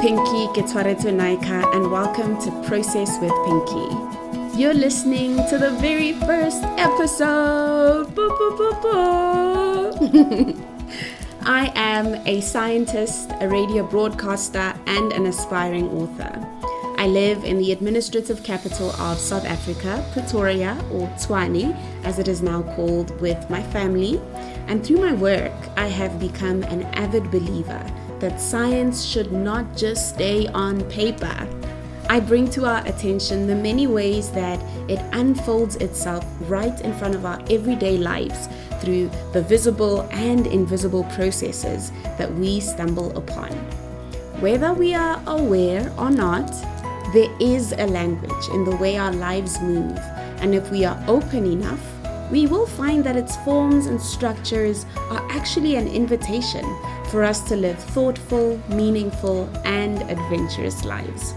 Pinky Getwaretu Naika, and welcome to Process with Pinky. You're listening to the very first episode. Boo, boo, boo, boo. I am a scientist, a radio broadcaster, and an aspiring author. I live in the administrative capital of South Africa, Pretoria, or Tshwane, as it is now called, with my family. And through my work, I have become an avid believer that science should not just stay on paper. I bring to our attention the many ways that it unfolds itself right in front of our everyday lives through the visible and invisible processes that we stumble upon. Whether we are aware or not, there is a language in the way our lives move, and if we are open enough, we will find that its forms and structures are actually an invitation for us to live thoughtful, meaningful, and adventurous lives.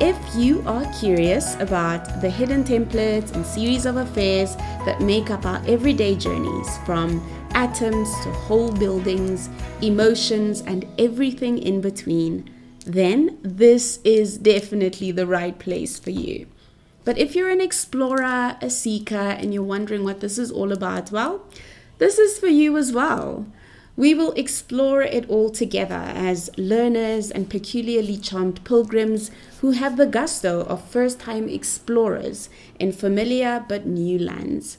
If you are curious about the hidden templates and series of affairs that make up our everyday journeys, from atoms to whole buildings, emotions, and everything in between, then this is definitely the right place for you. But if you're an explorer, a seeker, and you're wondering what this is all about, well, this is for you as well. We will explore it all together as learners and peculiarly charmed pilgrims who have the gusto of first time explorers in familiar but new lands.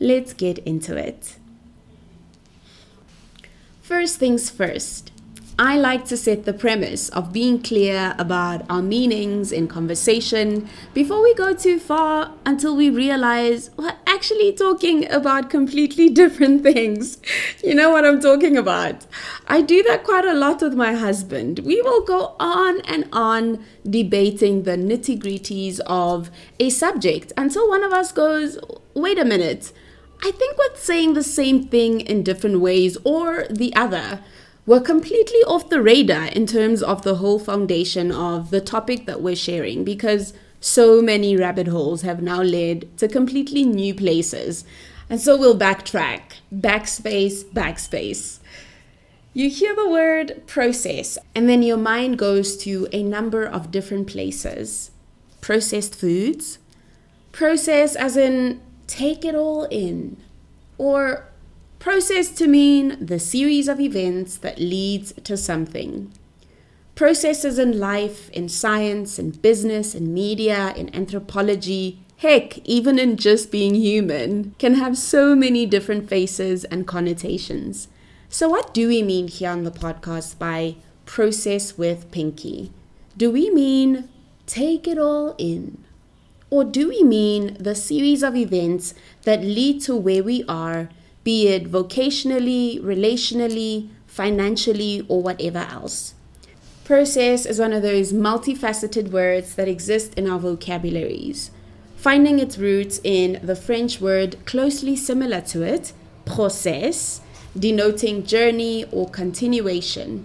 Let's get into it. First things first, I like to set the premise of being clear about our meanings in conversation before we go too far until we realize we're actually talking about completely different things. You know what I'm talking about? I do that quite a lot with my husband. We will go on and on debating the nitty gritties of a subject until one of us goes, wait a minute. I think we're saying the same thing in different ways or the other were completely off the radar in terms of the whole foundation of the topic that we're sharing because so many rabbit holes have now led to completely new places. And so we'll backtrack, backspace, backspace. You hear the word process, and then your mind goes to a number of different places. Processed foods, process as in take it all in, or Process to mean the series of events that leads to something. Processes in life, in science, in business, in media, in anthropology, heck, even in just being human, can have so many different faces and connotations. So, what do we mean here on the podcast by process with Pinky? Do we mean take it all in? Or do we mean the series of events that lead to where we are be it vocationally, relationally, financially, or whatever else. Process is one of those multifaceted words that exist in our vocabularies, finding its roots in the French word closely similar to it, process, denoting journey or continuation.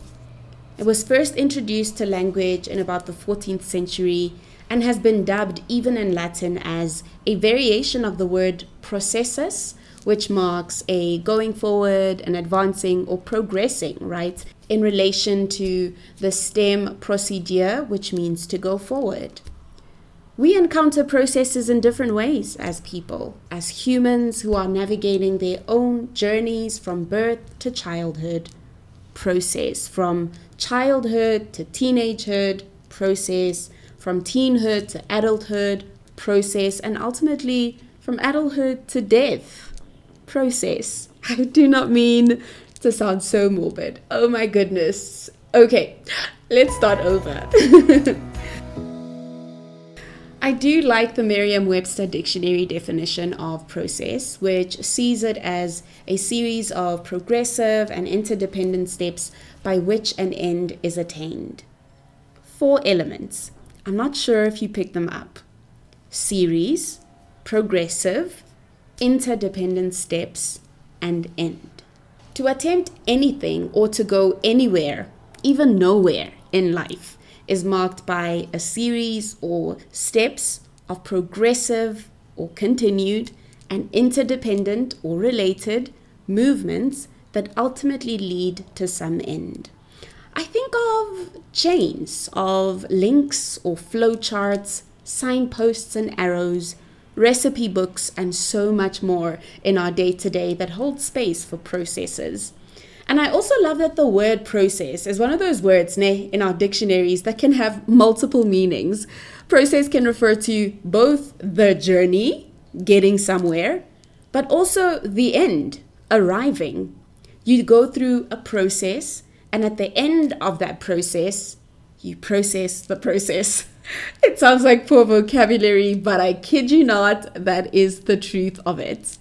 It was first introduced to language in about the 14th century and has been dubbed even in Latin as a variation of the word processus, which marks a going forward and advancing or progressing, right, in relation to the STEM procedere, which means to go forward. We encounter processes in different ways as people, as humans who are navigating their own journeys from birth to childhood. Process from childhood to teenagehood, process from teenhood to adulthood, process, and ultimately from adulthood to death process. I do not mean to sound so morbid. Oh my goodness. Okay, let's start over. I do like the Merriam Webster Dictionary definition of process, which sees it as a series of progressive and interdependent steps by which an end is attained. Four elements. I'm not sure if you picked them up series, progressive, interdependent steps, and end. To attempt anything or to go anywhere, even nowhere in life, is marked by a series or steps of progressive or continued and interdependent or related movements that ultimately lead to some end. I think of chains of links or flowcharts, signposts and arrows, recipe books, and so much more in our day to day that hold space for processes. And I also love that the word process is one of those words ne, in our dictionaries that can have multiple meanings. Process can refer to both the journey, getting somewhere, but also the end, arriving. You go through a process, and at the end of that process, you process the process. It sounds like poor vocabulary, but I kid you not, that is the truth of it.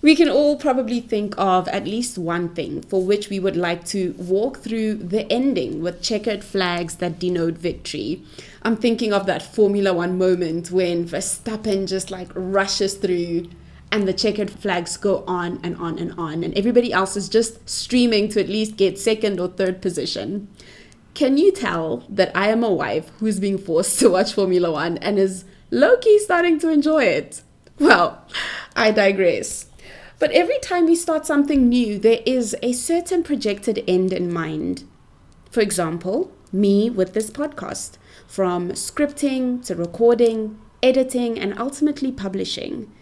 We can all probably think of at least one thing for which we would like to walk through the ending with checkered flags that denote victory. I'm thinking of that Formula One moment when Verstappen just like rushes through and the checkered flags go on and on and on, and everybody else is just streaming to at least get second or third position. Can you tell that I am a wife who's being forced to watch Formula One and is low key starting to enjoy it? Well, I digress. But every time we start something new, there is a certain projected end in mind. For example, me with this podcast, from scripting to recording, editing, and ultimately publishing.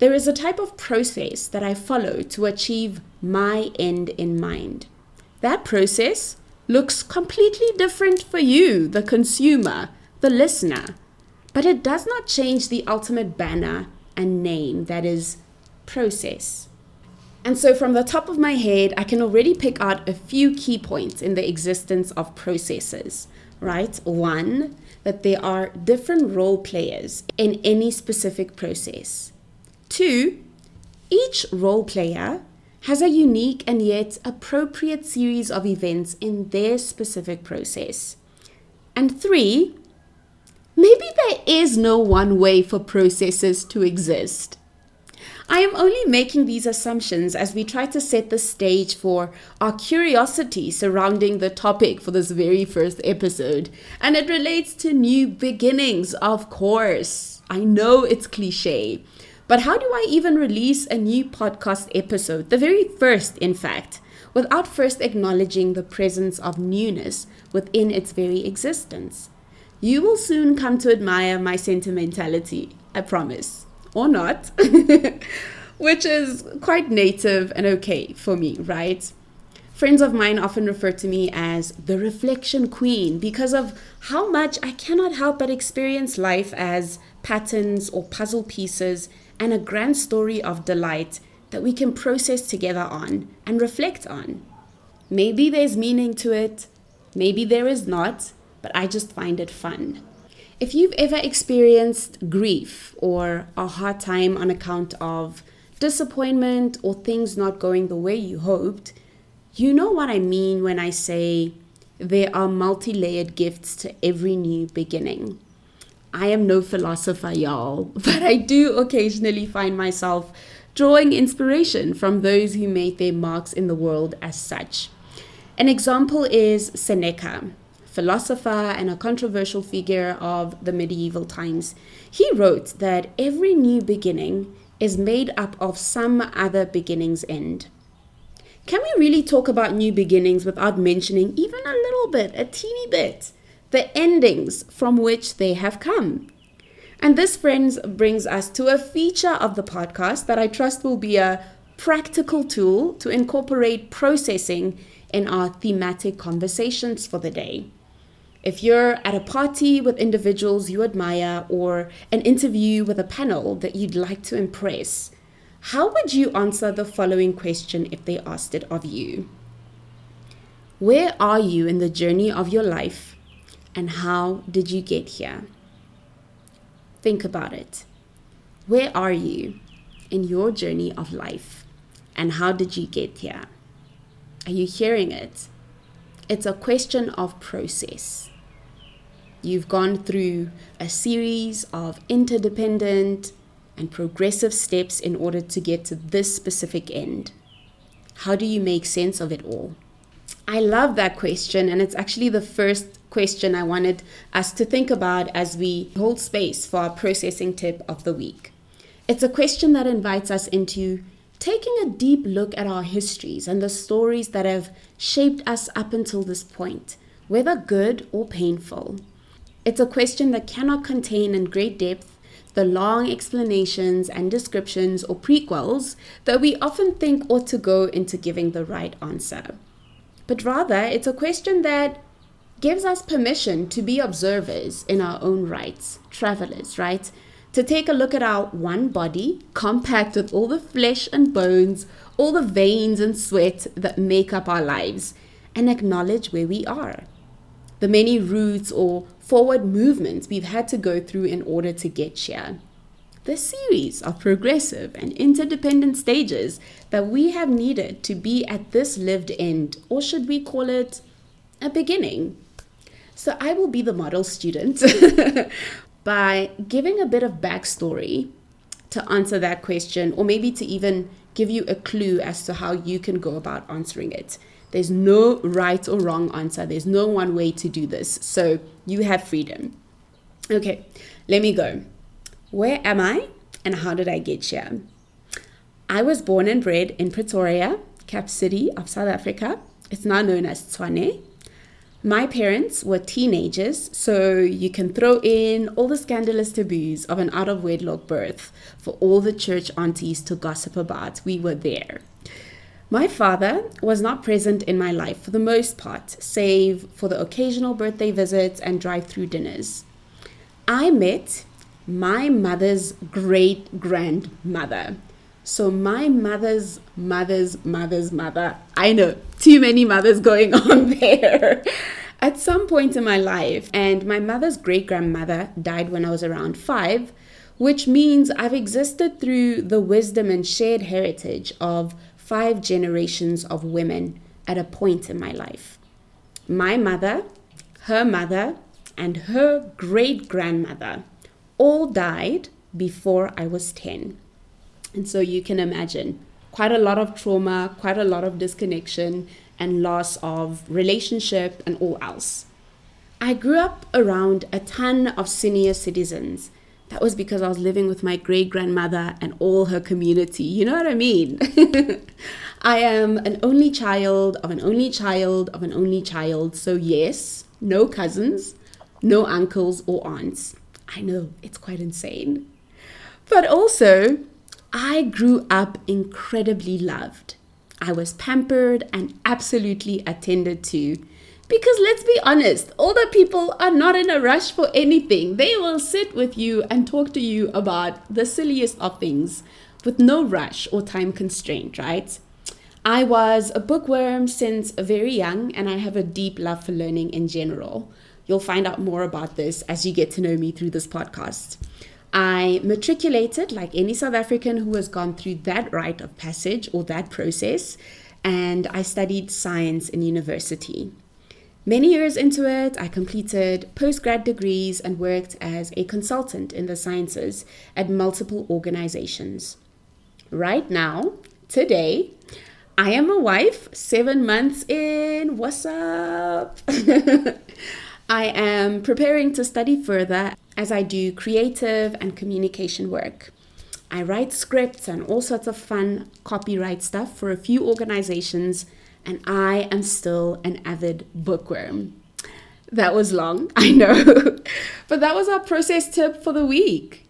There is a type of process that I follow to achieve my end in mind. That process looks completely different for you, the consumer, the listener, but it does not change the ultimate banner and name that is process. And so, from the top of my head, I can already pick out a few key points in the existence of processes, right? One, that there are different role players in any specific process. Two, each role player has a unique and yet appropriate series of events in their specific process. And three, maybe there is no one way for processes to exist. I am only making these assumptions as we try to set the stage for our curiosity surrounding the topic for this very first episode. And it relates to new beginnings, of course. I know it's cliche, but how do I even release a new podcast episode, the very first, in fact, without first acknowledging the presence of newness within its very existence? You will soon come to admire my sentimentality, I promise. Or not, which is quite native and okay for me, right? Friends of mine often refer to me as the reflection queen because of how much I cannot help but experience life as patterns or puzzle pieces and a grand story of delight that we can process together on and reflect on. Maybe there's meaning to it, maybe there is not, but I just find it fun. If you've ever experienced grief or a hard time on account of disappointment or things not going the way you hoped, you know what I mean when I say there are multi layered gifts to every new beginning. I am no philosopher, y'all, but I do occasionally find myself drawing inspiration from those who made their marks in the world as such. An example is Seneca, philosopher and a controversial figure of the medieval times. He wrote that every new beginning is made up of some other beginning's end. Can we really talk about new beginnings without mentioning even a little bit, a teeny bit, the endings from which they have come. And this, friends, brings us to a feature of the podcast that I trust will be a practical tool to incorporate processing in our thematic conversations for the day. If you're at a party with individuals you admire or an interview with a panel that you'd like to impress, how would you answer the following question if they asked it of you? Where are you in the journey of your life and how did you get here? Think about it. Where are you in your journey of life? And how did you get here? Are you hearing it? It's a question of process. You've gone through a series of interdependent and progressive steps in order to get to this specific end. How do you make sense of it all? I love that question, and it's actually the first question I wanted us to think about as we hold space for our processing tip of the week. It's a question that invites us into taking a deep look at our histories and the stories that have shaped us up until this point, whether good or painful. It's a question that cannot contain in great depth the long explanations and descriptions or prequels that we often think ought to go into giving the right answer. But rather, it's a question that gives us permission to be observers in our own rights, travelers, right? To take a look at our one body, compact with all the flesh and bones, all the veins and sweat that make up our lives, and acknowledge where we are. The many routes or forward movements we've had to go through in order to get here. The series of progressive and interdependent stages that we have needed to be at this lived end, or should we call it a beginning? So I will be the model student by giving a bit of backstory to answer that question, or maybe to even give you a clue as to how you can go about answering it. There's no right or wrong answer, there's no one way to do this. So you have freedom. Okay, let me go. Where am I and how did I get here? I was born and bred in Pretoria, cap city of South Africa. It's now known as Tshwane. My parents were teenagers, so you can throw in all the scandalous taboos of an out of wedlock birth for all the church aunties to gossip about. We were there. My father was not present in my life for the most part, save for the occasional birthday visits and drive through dinners. I met my mother's great grandmother. So, my mother's mother's mother's mother, I know too many mothers going on there. At some point in my life, and my mother's great grandmother died when I was around five, which means I've existed through the wisdom and shared heritage of five generations of women at a point in my life. My mother, her mother, and her great grandmother all died before I was 10. And so you can imagine quite a lot of trauma, quite a lot of disconnection, and loss of relationship and all else. I grew up around a ton of senior citizens. That was because I was living with my great grandmother and all her community. You know what I mean? I am an only child of an only child of an only child. So, yes, no cousins, no uncles or aunts. I know it's quite insane. But also, I grew up incredibly loved. I was pampered and absolutely attended to. Because let's be honest, older people are not in a rush for anything. They will sit with you and talk to you about the silliest of things with no rush or time constraint, right? I was a bookworm since very young and I have a deep love for learning in general. You'll find out more about this as you get to know me through this podcast. I matriculated like any South African who has gone through that rite of passage or that process, and I studied science in university. Many years into it, I completed postgrad degrees and worked as a consultant in the sciences at multiple organizations. Right now, today, I am a wife, seven months in. What's up? I am preparing to study further as I do creative and communication work. I write scripts and all sorts of fun copyright stuff for a few organizations, and I am still an avid bookworm. That was long, I know, but that was our process tip for the week.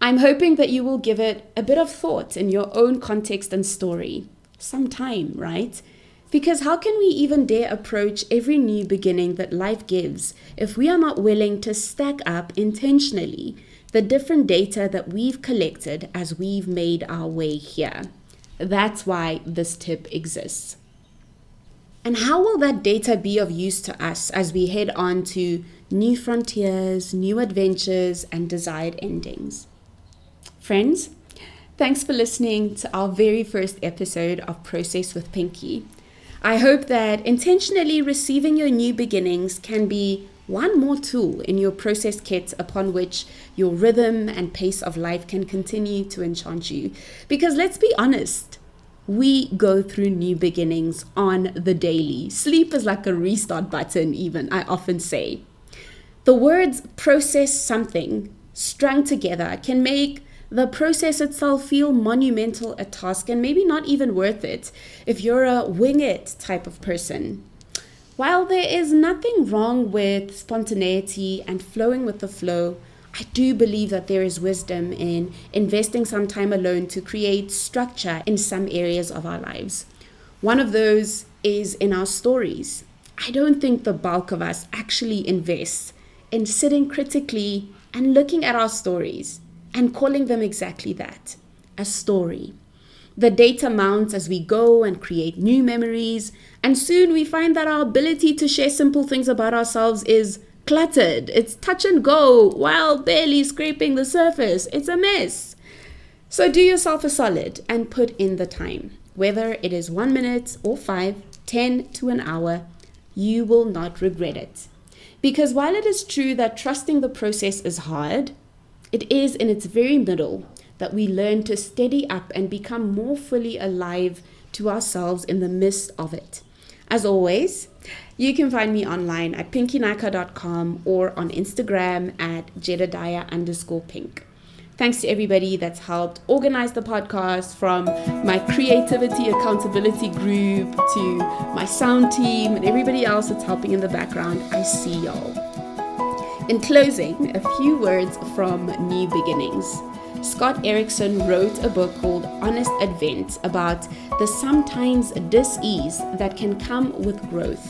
I'm hoping that you will give it a bit of thought in your own context and story. Some time, right? Because how can we even dare approach every new beginning that life gives if we are not willing to stack up intentionally the different data that we've collected as we've made our way here? That's why this tip exists. And how will that data be of use to us as we head on to new frontiers, new adventures, and desired endings? Friends, thanks for listening to our very first episode of Process with Pinky. I hope that intentionally receiving your new beginnings can be one more tool in your process kit upon which your rhythm and pace of life can continue to enchant you. Because let's be honest, we go through new beginnings on the daily. Sleep is like a restart button, even, I often say. The words process something strung together can make the process itself feel monumental a task and maybe not even worth it if you're a wing it type of person. While there is nothing wrong with spontaneity and flowing with the flow, I do believe that there is wisdom in investing some time alone to create structure in some areas of our lives. One of those is in our stories. I don't think the bulk of us actually invest in sitting critically and looking at our stories and calling them exactly that a story. The data mounts as we go and create new memories, and soon we find that our ability to share simple things about ourselves is cluttered. It's touch and go while barely scraping the surface. It's a mess. So do yourself a solid and put in the time. Whether it is one minute or five, ten to an hour, you will not regret it. Because while it is true that trusting the process is hard, it is in its very middle that we learn to steady up and become more fully alive to ourselves in the midst of it. As always, you can find me online at pinkynika.com or on Instagram at jedediah underscore pink. Thanks to everybody that's helped organize the podcast from my creativity accountability group to my sound team and everybody else that's helping in the background. I see y'all. In closing, a few words from New Beginnings. Scott Erickson wrote a book called Honest Advent about the sometimes dis-ease that can come with growth.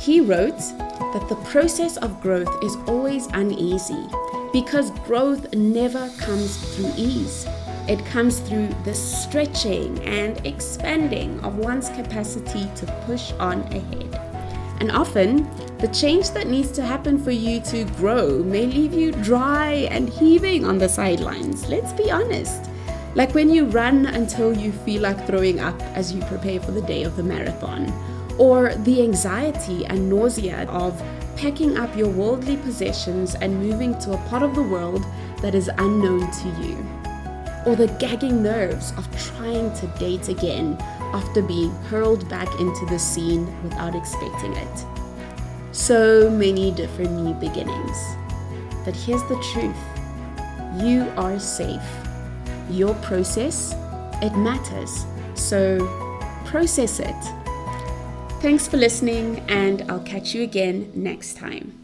He wrote that the process of growth is always uneasy because growth never comes through ease. It comes through the stretching and expanding of one's capacity to push on ahead. And often, the change that needs to happen for you to grow may leave you dry and heaving on the sidelines. Let's be honest. Like when you run until you feel like throwing up as you prepare for the day of the marathon, or the anxiety and nausea of packing up your worldly possessions and moving to a part of the world that is unknown to you, or the gagging nerves of trying to date again after being hurled back into the scene without expecting it. So many different new beginnings. But here's the truth you are safe. Your process, it matters. So process it. Thanks for listening, and I'll catch you again next time.